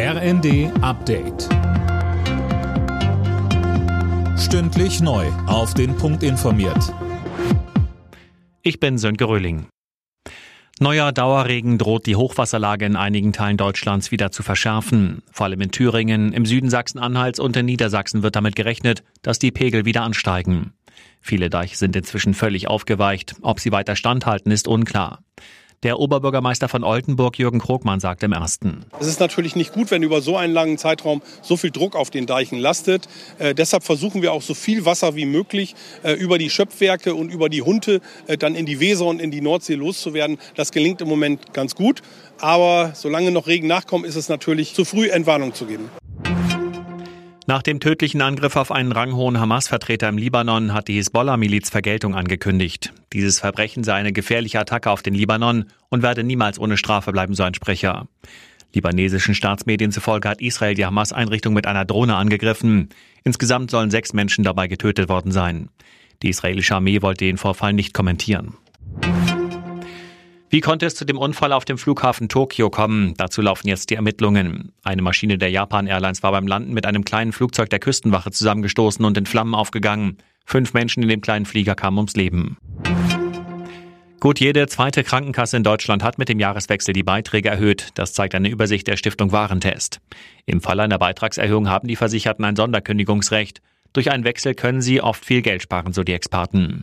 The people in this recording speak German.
RND Update. Stündlich neu. Auf den Punkt informiert. Ich bin Sönke Röhling. Neuer Dauerregen droht die Hochwasserlage in einigen Teilen Deutschlands wieder zu verschärfen. Vor allem in Thüringen, im Süden Sachsen-Anhalts und in Niedersachsen wird damit gerechnet, dass die Pegel wieder ansteigen. Viele Deiche sind inzwischen völlig aufgeweicht. Ob sie weiter standhalten, ist unklar. Der Oberbürgermeister von Oldenburg, Jürgen Krogmann, sagt im ersten. Es ist natürlich nicht gut, wenn über so einen langen Zeitraum so viel Druck auf den Deichen lastet. Äh, deshalb versuchen wir auch so viel Wasser wie möglich äh, über die Schöpfwerke und über die Hunte äh, dann in die Weser und in die Nordsee loszuwerden. Das gelingt im Moment ganz gut. Aber solange noch Regen nachkommt, ist es natürlich zu früh, Entwarnung zu geben. Nach dem tödlichen Angriff auf einen ranghohen Hamas-Vertreter im Libanon hat die Hisbollah-Miliz Vergeltung angekündigt. Dieses Verbrechen sei eine gefährliche Attacke auf den Libanon und werde niemals ohne Strafe bleiben, so ein Sprecher. Libanesischen Staatsmedien zufolge hat Israel die Hamas-Einrichtung mit einer Drohne angegriffen. Insgesamt sollen sechs Menschen dabei getötet worden sein. Die israelische Armee wollte den Vorfall nicht kommentieren. Wie konnte es zu dem Unfall auf dem Flughafen Tokio kommen? Dazu laufen jetzt die Ermittlungen. Eine Maschine der Japan Airlines war beim Landen mit einem kleinen Flugzeug der Küstenwache zusammengestoßen und in Flammen aufgegangen. Fünf Menschen in dem kleinen Flieger kamen ums Leben. Gut jede zweite Krankenkasse in Deutschland hat mit dem Jahreswechsel die Beiträge erhöht. Das zeigt eine Übersicht der Stiftung Warentest. Im Fall einer Beitragserhöhung haben die Versicherten ein Sonderkündigungsrecht. Durch einen Wechsel können sie oft viel Geld sparen, so die Experten.